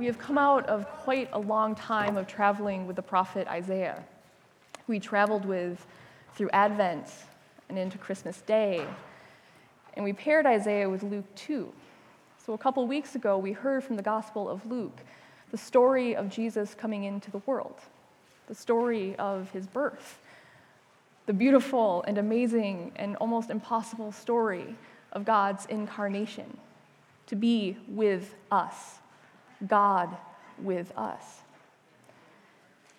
we have come out of quite a long time of traveling with the prophet Isaiah. We traveled with through Advent and into Christmas Day, and we paired Isaiah with Luke 2. So, a couple weeks ago, we heard from the Gospel of Luke the story of Jesus coming into the world, the story of his birth, the beautiful and amazing and almost impossible story of God's incarnation to be with us, God with us.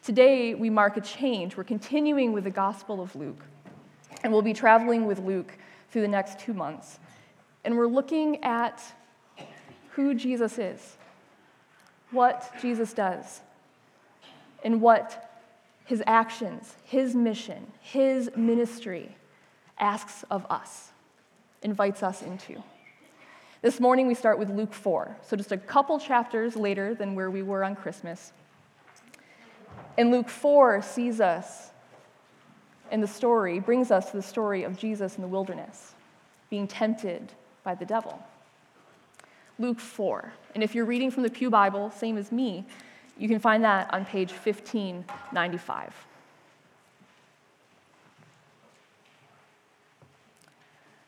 Today, we mark a change. We're continuing with the Gospel of Luke, and we'll be traveling with Luke through the next two months. And we're looking at who Jesus is, what Jesus does, and what his actions, his mission, his ministry asks of us, invites us into. This morning we start with Luke 4, so just a couple chapters later than where we were on Christmas. And Luke 4 sees us in the story, brings us to the story of Jesus in the wilderness, being tempted by the devil. Luke 4. And if you're reading from the Pew Bible, same as me, you can find that on page 1595.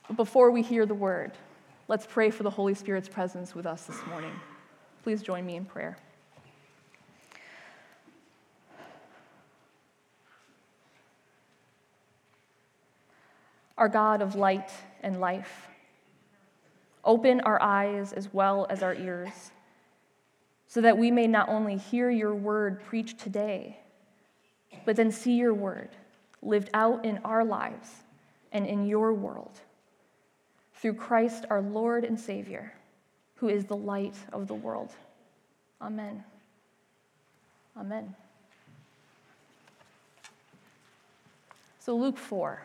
But before we hear the word, let's pray for the Holy Spirit's presence with us this morning. Please join me in prayer. Our God of light and life, open our eyes as well as our ears, so that we may not only hear your word preached today, but then see your word lived out in our lives and in your world through Christ our Lord and Savior, who is the light of the world. Amen. Amen. So, Luke 4,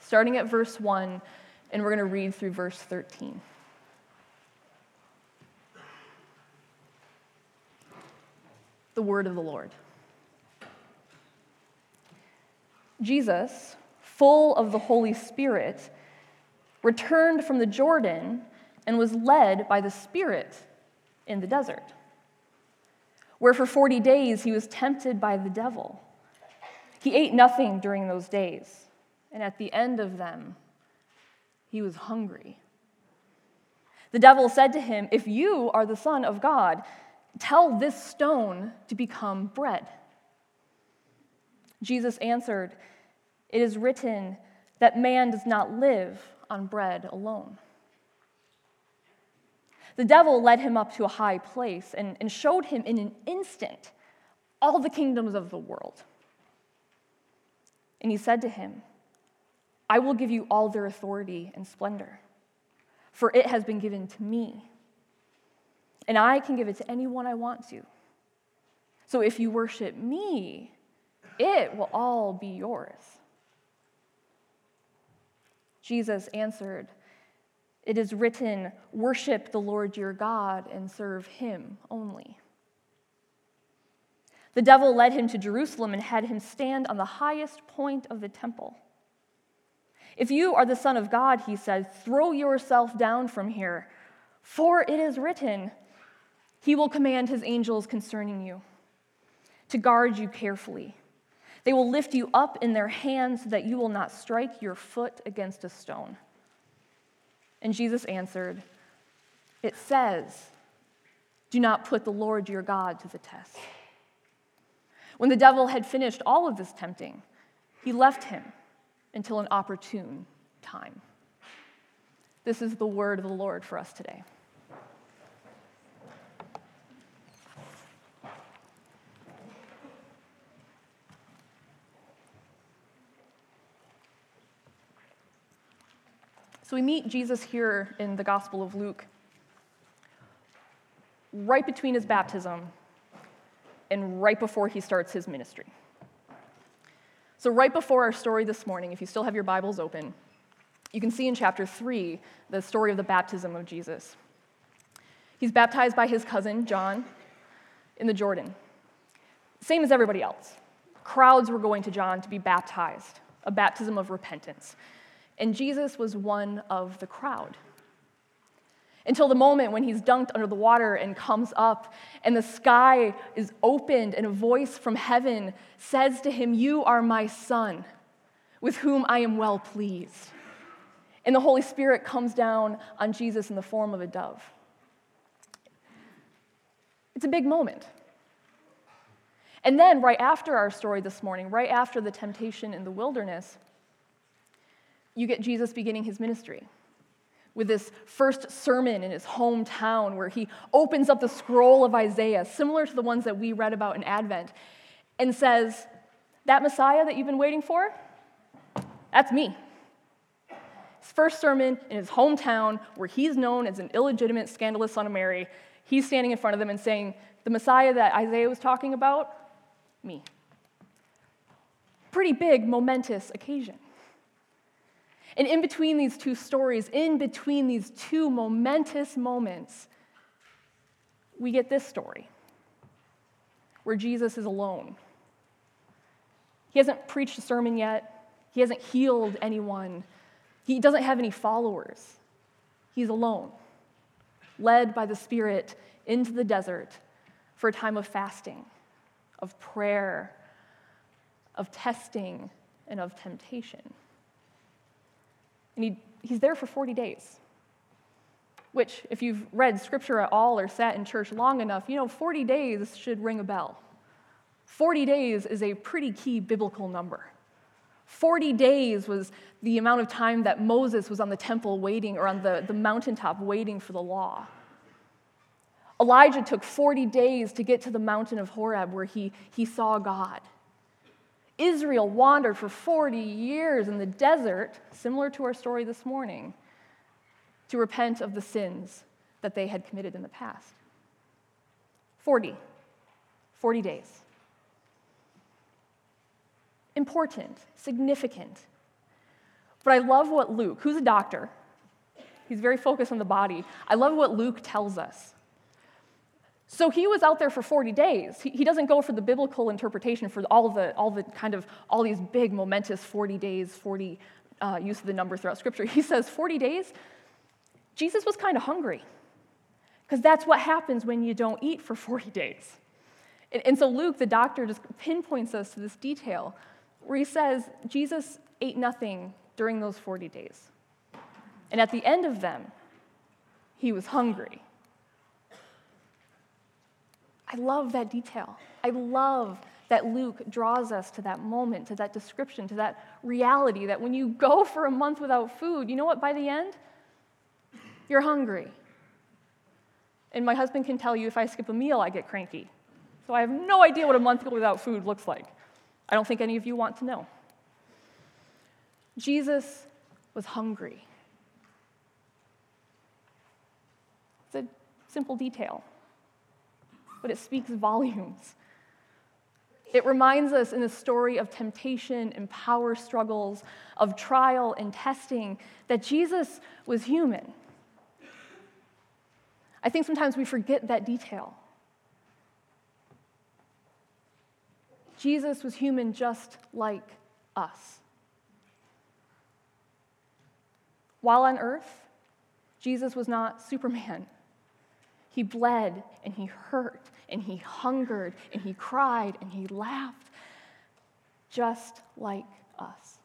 starting at verse 1, and we're going to read through verse 13. The word of the Lord. Jesus, full of the Holy Spirit, returned from the Jordan and was led by the Spirit in the desert, where for 40 days he was tempted by the devil. He ate nothing during those days, and at the end of them, he was hungry. The devil said to him, If you are the Son of God, tell this stone to become bread. Jesus answered, It is written that man does not live on bread alone. The devil led him up to a high place and, and showed him in an instant all the kingdoms of the world. And he said to him, I will give you all their authority and splendor, for it has been given to me, and I can give it to anyone I want to. So if you worship me, it will all be yours. Jesus answered, It is written, Worship the Lord your God and serve him only. The devil led him to Jerusalem and had him stand on the highest point of the temple. If you are the Son of God, he said, throw yourself down from here, for it is written, He will command His angels concerning you to guard you carefully. They will lift you up in their hands so that you will not strike your foot against a stone. And Jesus answered, It says, Do not put the Lord your God to the test. When the devil had finished all of this tempting, he left him until an opportune time. This is the word of the Lord for us today. So we meet Jesus here in the Gospel of Luke, right between his baptism and right before he starts his ministry. So, right before our story this morning, if you still have your Bibles open, you can see in chapter 3 the story of the baptism of Jesus. He's baptized by his cousin, John, in the Jordan. Same as everybody else. Crowds were going to John to be baptized, a baptism of repentance and Jesus was one of the crowd. until the moment when he's dunked under the water and comes up, and the sky is opened, and a voice from heaven says to him, You are my son, with whom I am well pleased. And the Holy Spirit comes down on Jesus in the form of a dove. It's a big moment. And then, right after our story this morning, right after the temptation in the wilderness, you get Jesus beginning his ministry with this first sermon in his hometown where he opens up the scroll of Isaiah, similar to the ones that we read about in Advent, and says, That Messiah that you've been waiting for, that's me. His first sermon in his hometown, where he's known as an illegitimate, scandalous son of Mary, he's standing in front of them and saying, The Messiah that Isaiah was talking about, me. Pretty big, momentous occasion. And in between these two stories, in between these two momentous moments, we get this story where Jesus is alone. He hasn't preached a sermon yet, he hasn't healed anyone, he doesn't have any followers. He's alone, led by the Spirit into the desert for a time of fasting, of prayer, of testing, and of temptation. And he, he's there for 40 days, which, if you've read scripture at all or sat in church long enough, you know 40 days should ring a bell. 40 days is a pretty key biblical number. 40 days was the amount of time that Moses was on the temple waiting or on the, the mountaintop waiting for the law. Elijah took 40 days to get to the mountain of Horeb where he, he saw God. Israel wandered for 40 years in the desert, similar to our story this morning, to repent of the sins that they had committed in the past. 40. 40 days. Important, significant. But I love what Luke, who's a doctor, he's very focused on the body. I love what Luke tells us. So he was out there for 40 days. He, he doesn't go for the biblical interpretation for all the, all the kind of, all these big, momentous 40 days, 40 uh, use of the number throughout Scripture. He says 40 days, Jesus was kind of hungry. Because that's what happens when you don't eat for 40 days. And, and so Luke, the doctor, just pinpoints us to this detail where he says Jesus ate nothing during those 40 days. And at the end of them, he was hungry. I love that detail. I love that Luke draws us to that moment, to that description, to that reality that when you go for a month without food, you know what, by the end? You're hungry. And my husband can tell you if I skip a meal, I get cranky. So I have no idea what a month without food looks like. I don't think any of you want to know. Jesus was hungry. It's a simple detail but it speaks volumes. It reminds us in the story of temptation and power struggles, of trial and testing, that Jesus was human. I think sometimes we forget that detail. Jesus was human just like us. While on earth, Jesus was not Superman. He bled and he hurt and he hungered and he cried and he laughed, just like us.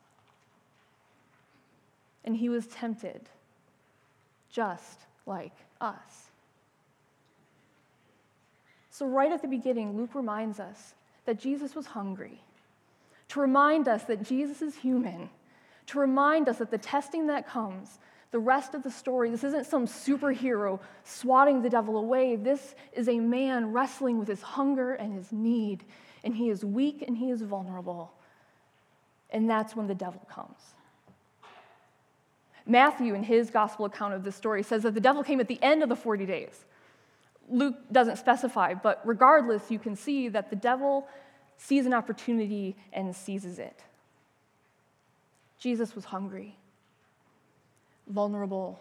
And he was tempted, just like us. So, right at the beginning, Luke reminds us that Jesus was hungry, to remind us that Jesus is human, to remind us that the testing that comes, the rest of the story, this isn't some superhero swatting the devil away. This is a man wrestling with his hunger and his need. And he is weak and he is vulnerable. And that's when the devil comes. Matthew, in his gospel account of this story, says that the devil came at the end of the 40 days. Luke doesn't specify, but regardless, you can see that the devil sees an opportunity and seizes it. Jesus was hungry vulnerable.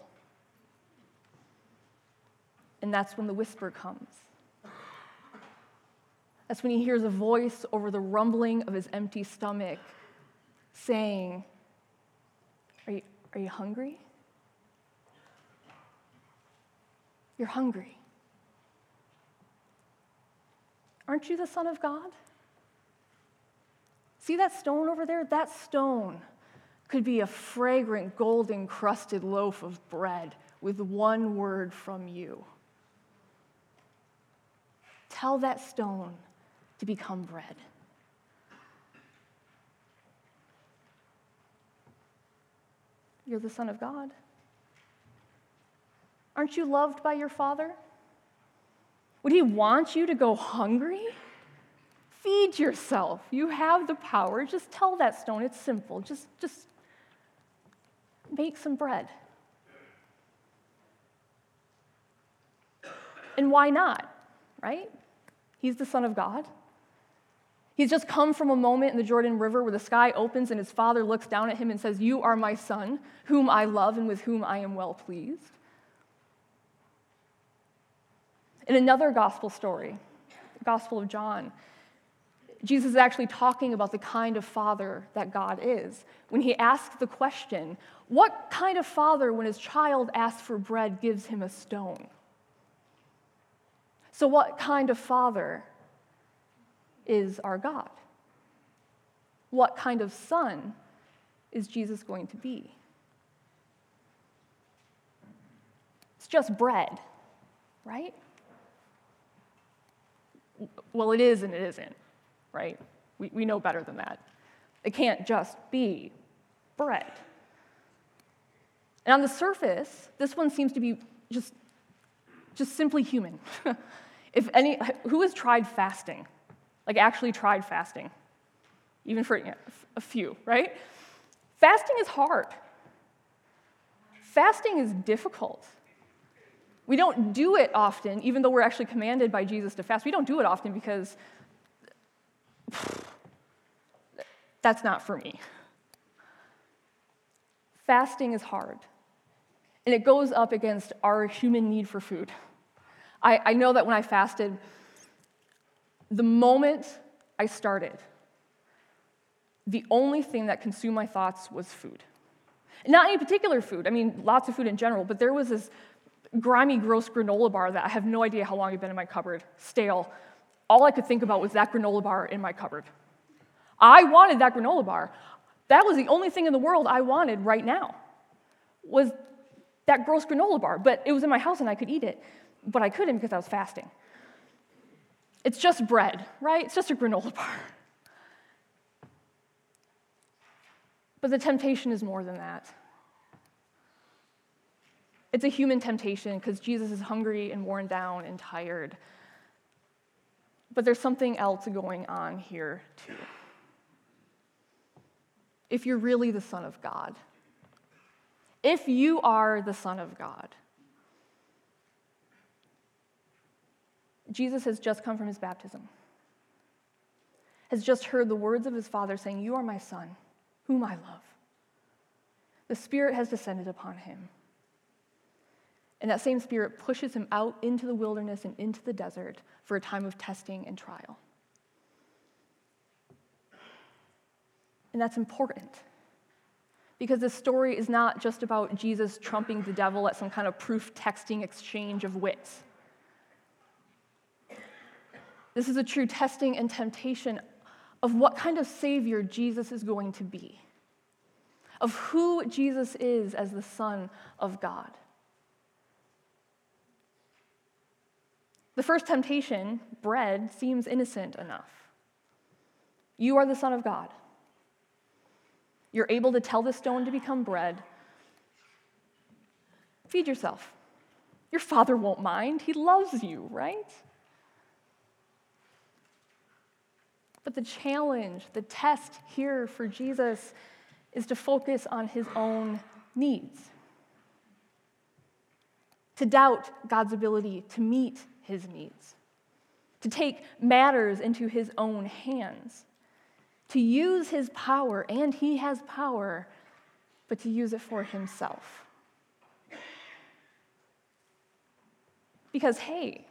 And that's when the whisper comes. That's when he hears a voice over the rumbling of his empty stomach saying, Are you, are you hungry? You're hungry. Aren't you the Son of God? See that stone over there? That stone could be a fragrant, gold encrusted loaf of bread with one word from you. Tell that stone to become bread. You're the Son of God. Aren't you loved by your Father? Would He want you to go hungry? Feed yourself. You have the power. Just tell that stone. It's simple. Just, just make some bread. And why not? Right? He's the Son of God. He's just come from a moment in the Jordan River where the sky opens and his father looks down at him and says, You are my son, whom I love and with whom I am well pleased. In another gospel story, the Gospel of John, Jesus is actually talking about the kind of father that God is. When he asks the question, What kind of father, when his child asks for bread, gives him a stone? So, what kind of father is our God? What kind of son is Jesus going to be? It's just bread, right? Well, it is and it isn't, right? We, we know better than that. It can't just be bread. And on the surface, this one seems to be just, just simply human. if any, who has tried fasting? Like, actually tried fasting? Even for a few, right? Fasting is hard. Fasting is difficult. We don't do it often, even though we're actually commanded by Jesus to fast. We don't do it often because that's not for me. Fasting is hard, and it goes up against our human need for food. I, I know that when I fasted, the moment I started, the only thing that consumed my thoughts was food. Not any particular food, I mean, lots of food in general, but there was this grimy, gross granola bar that I have no idea how long it had been in my cupboard, stale. All I could think about was that granola bar in my cupboard. I wanted that granola bar. That was the only thing in the world I wanted right now, was that gross granola bar. But it was in my house and I could eat it, but I couldn't because I was fasting. It's just bread, right? It's just a granola bar. But the temptation is more than that. It's a human temptation because Jesus is hungry and worn down and tired. But there's something else going on here, too. If you're really the Son of God, if you are the Son of God, Jesus has just come from his baptism, has just heard the words of his Father saying, You are my Son, whom I love. The Spirit has descended upon him. And that same Spirit pushes him out into the wilderness and into the desert for a time of testing and trial. And that's important because this story is not just about Jesus trumping the devil at some kind of proof texting exchange of wits. This is a true testing and temptation of what kind of Savior Jesus is going to be, of who Jesus is as the Son of God. The first temptation, bread, seems innocent enough. You are the Son of God. You're able to tell the stone to become bread. Feed yourself. Your father won't mind. He loves you, right? But the challenge, the test here for Jesus is to focus on his own needs, to doubt God's ability to meet his needs, to take matters into his own hands, to use his power, and he has power, but to use it for himself. Because, hey,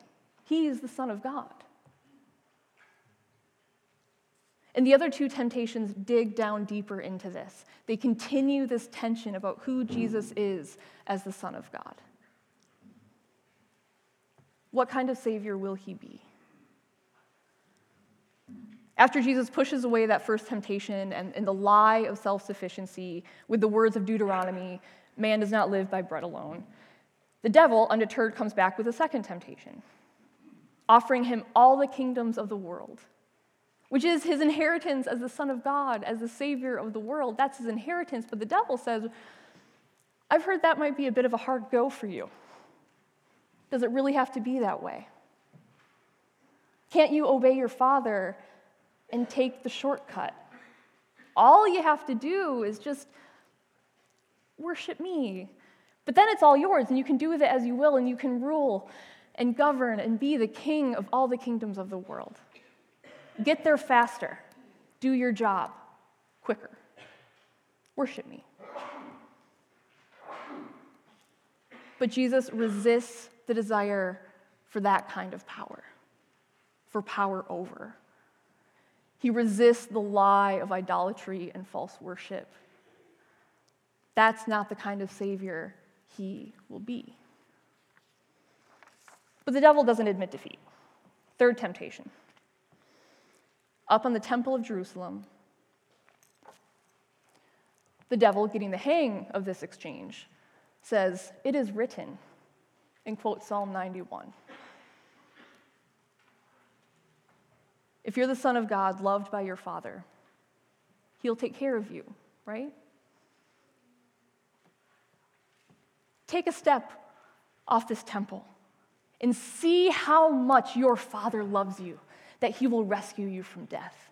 he is the Son of God. And the other two temptations dig down deeper into this. They continue this tension about who Jesus is as the Son of God. What kind of Savior will he be? After Jesus pushes away that first temptation and, and the lie of self sufficiency with the words of Deuteronomy, man does not live by bread alone, the devil, undeterred, comes back with a second temptation, offering him all the kingdoms of the world, which is his inheritance as the Son of God, as the Savior of the world. That's his inheritance. But the devil says, I've heard that might be a bit of a hard go for you. Does it really have to be that way? Can't you obey your father and take the shortcut? All you have to do is just worship me. But then it's all yours, and you can do with it as you will, and you can rule and govern and be the king of all the kingdoms of the world. Get there faster. Do your job quicker. Worship me. But Jesus resists the desire for that kind of power, for power over. He resists the lie of idolatry and false worship. That's not the kind of Savior he will be. But the devil doesn't admit defeat. Third temptation. Up on the Temple of Jerusalem, the devil, getting the hang of this exchange, says, It is written and quote Psalm 91. If you're the Son of God, loved by your Father, He'll take care of you, right? Take a step off this temple and see how much your Father loves you, that He will rescue you from death.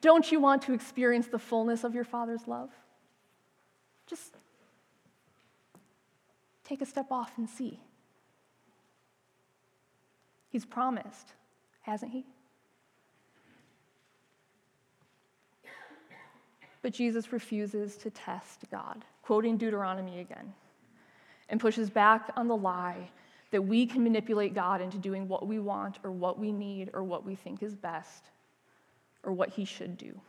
Don't you want to experience the fullness of your Father's love? Just Take a step off and see. He's promised, hasn't he? But Jesus refuses to test God, quoting Deuteronomy again, and pushes back on the lie that we can manipulate God into doing what we want or what we need or what we think is best or what he should do.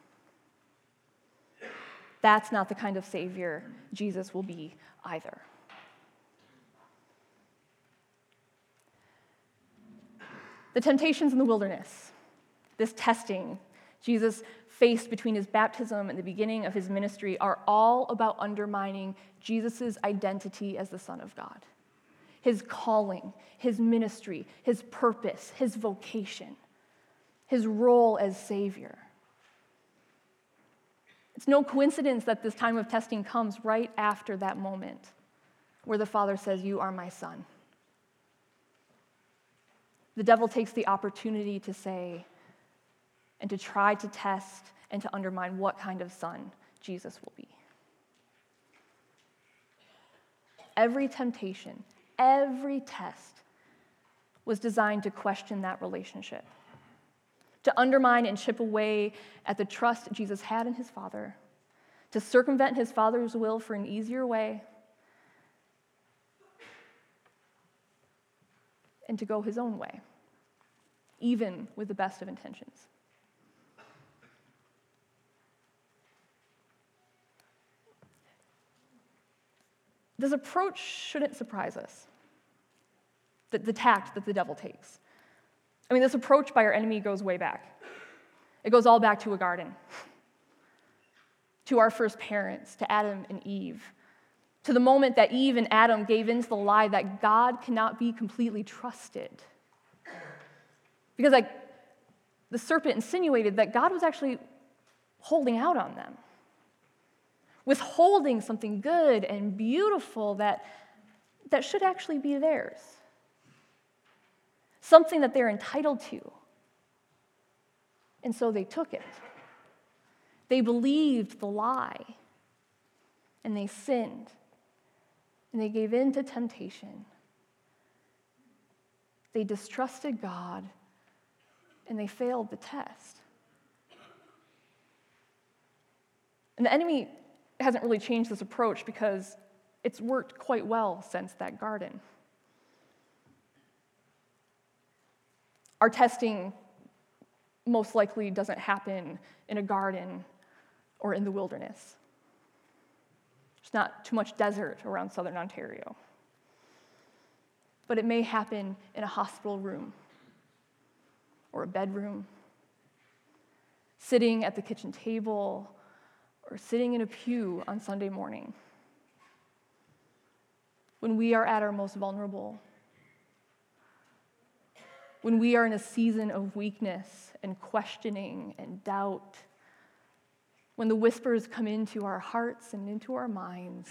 That's not the kind of Savior Jesus will be either. The temptations in the wilderness, this testing Jesus faced between his baptism and the beginning of his ministry, are all about undermining Jesus' identity as the Son of God, his calling, his ministry, his purpose, his vocation, his role as Savior. It's no coincidence that this time of testing comes right after that moment where the Father says, You are my Son the devil takes the opportunity to say and to try to test and to undermine what kind of son Jesus will be. Every temptation, every test was designed to question that relationship, to undermine and chip away at the trust Jesus had in his Father, to circumvent his Father's will for an easier way, and to go his own way, even with the best of intentions. This approach shouldn't surprise us, the, the tact that the devil takes. I mean, this approach by our enemy goes way back. It goes all back to a garden, to our first parents, to Adam and Eve, to the moment that Eve and Adam gave in to the lie that God cannot be completely trusted. Because like the serpent insinuated that God was actually holding out on them, withholding something good and beautiful that, that should actually be theirs, something that they're entitled to. And so they took it. They believed the lie, and they sinned and they gave in to temptation. They distrusted God and they failed the test. And the enemy hasn't really changed this approach because it's worked quite well since that garden. Our testing most likely doesn't happen in a garden or in the wilderness. There's not too much desert around southern Ontario. but it may happen in a hospital room or a bedroom, sitting at the kitchen table, or sitting in a pew on Sunday morning. When we are at our most vulnerable, when we are in a season of weakness and questioning and doubt, when the whispers come into our hearts and into our minds,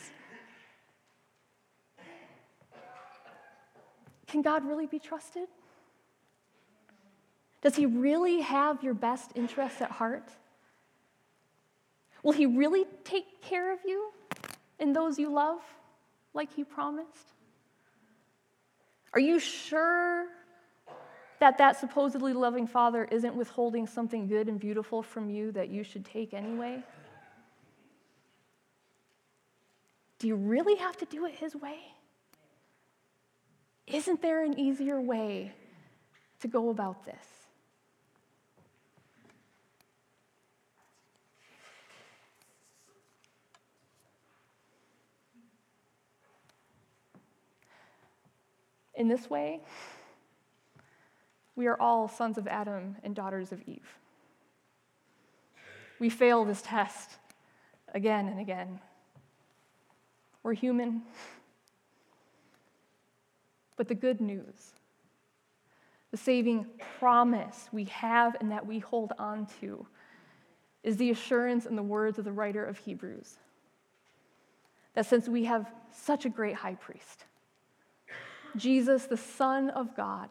can God really be trusted? Does He really have your best interests at heart? Will He really take care of you and those you love like He promised? Are you sure that that supposedly loving Father isn't withholding something good and beautiful from you that you should take anyway? Do you really have to do it His way? Isn't there an easier way to go about this? In this way, we are all sons of Adam and daughters of Eve. We fail this test again and again. We're human. But the good news, the saving promise we have and that we hold on to, is the assurance in the words of the writer of Hebrews that since we have such a great high priest, Jesus, the Son of God,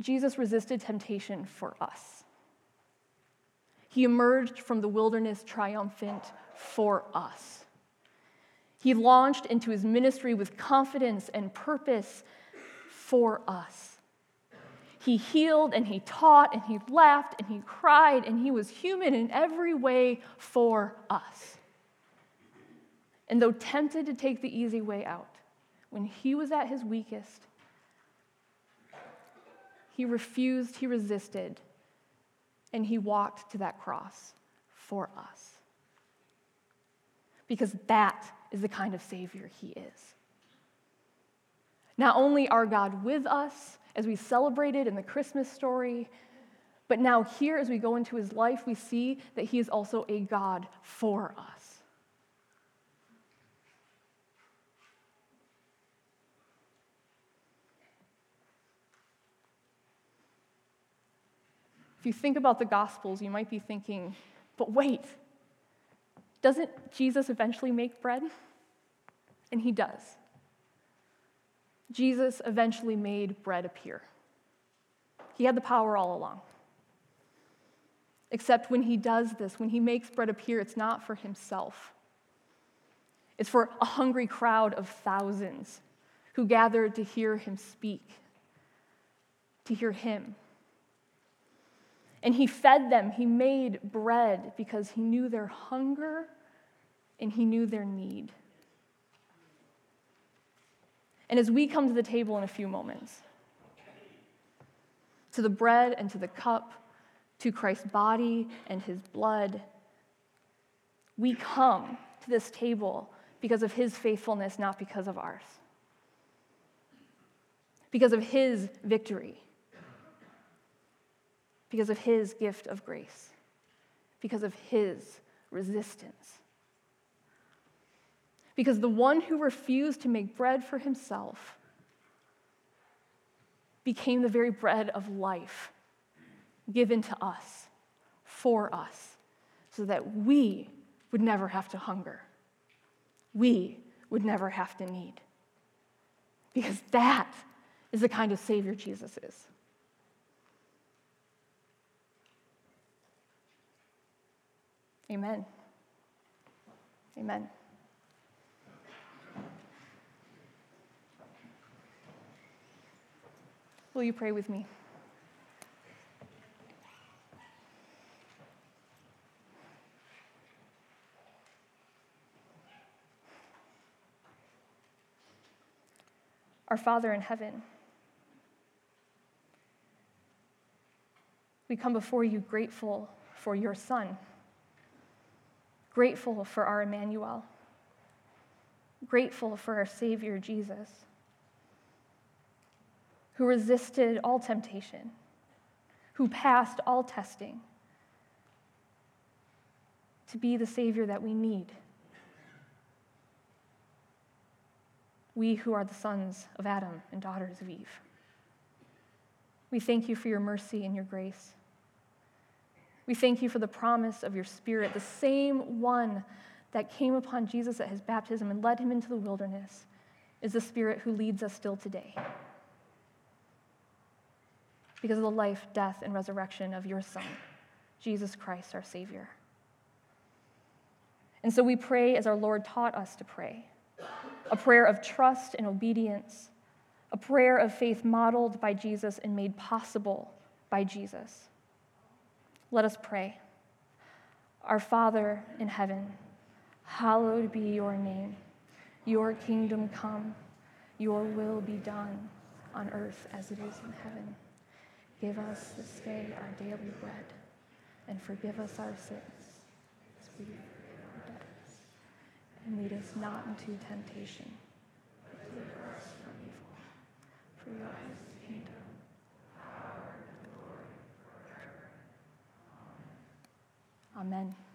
Jesus resisted temptation for us. He emerged from the wilderness triumphant for us. He launched into his ministry with confidence and purpose for us. He healed and he taught and he laughed and he cried and he was human in every way for us. And though tempted to take the easy way out, when he was at his weakest, he refused, he resisted, and he walked to that cross for us. Because that is the kind of Savior he is. Not only are God with us as we celebrated in the Christmas story, but now here as we go into his life, we see that he is also a God for us. If you think about the Gospels, you might be thinking, but wait, doesn't Jesus eventually make bread? And he does. Jesus eventually made bread appear. He had the power all along. Except when he does this, when he makes bread appear, it's not for himself. It's for a hungry crowd of thousands who gathered to hear him speak, to hear him. And he fed them, he made bread because he knew their hunger and he knew their need. And as we come to the table in a few moments, to the bread and to the cup, to Christ's body and his blood, we come to this table because of his faithfulness, not because of ours. Because of his victory because of his gift of grace, because of his resistance. Because the one who refused to make bread for himself became the very bread of life given to us, for us, so that we would never have to hunger. We would never have to need. Because that is the kind of Savior Jesus is. Amen. Amen. Will you pray with me? Our Father in heaven, we come before you grateful for your Son grateful for our Emmanuel, grateful for our Savior Jesus, who resisted all temptation, who passed all testing to be the Savior that we need. we who are the sons of Adam and daughters of Eve. We thank you for your mercy and your grace. We thank you for the promise of your Spirit, the same one that came upon Jesus at his baptism and led him into the wilderness, is the Spirit who leads us still today. Because of the life, death, and resurrection of your Son, Jesus Christ, our Savior. And so we pray as our Lord taught us to pray a prayer of trust and obedience, a prayer of faith modeled by Jesus and made possible by Jesus. Let us pray. Our Father in heaven, hallowed be your name. Your kingdom come, your will be done on earth as it is in heaven. Give us this day our daily bread, and forgive us our sins as we forgive our debtors. and lead us not into temptation, but deliver us from evil. For yours is the kingdom, power, and glory forever. Amen.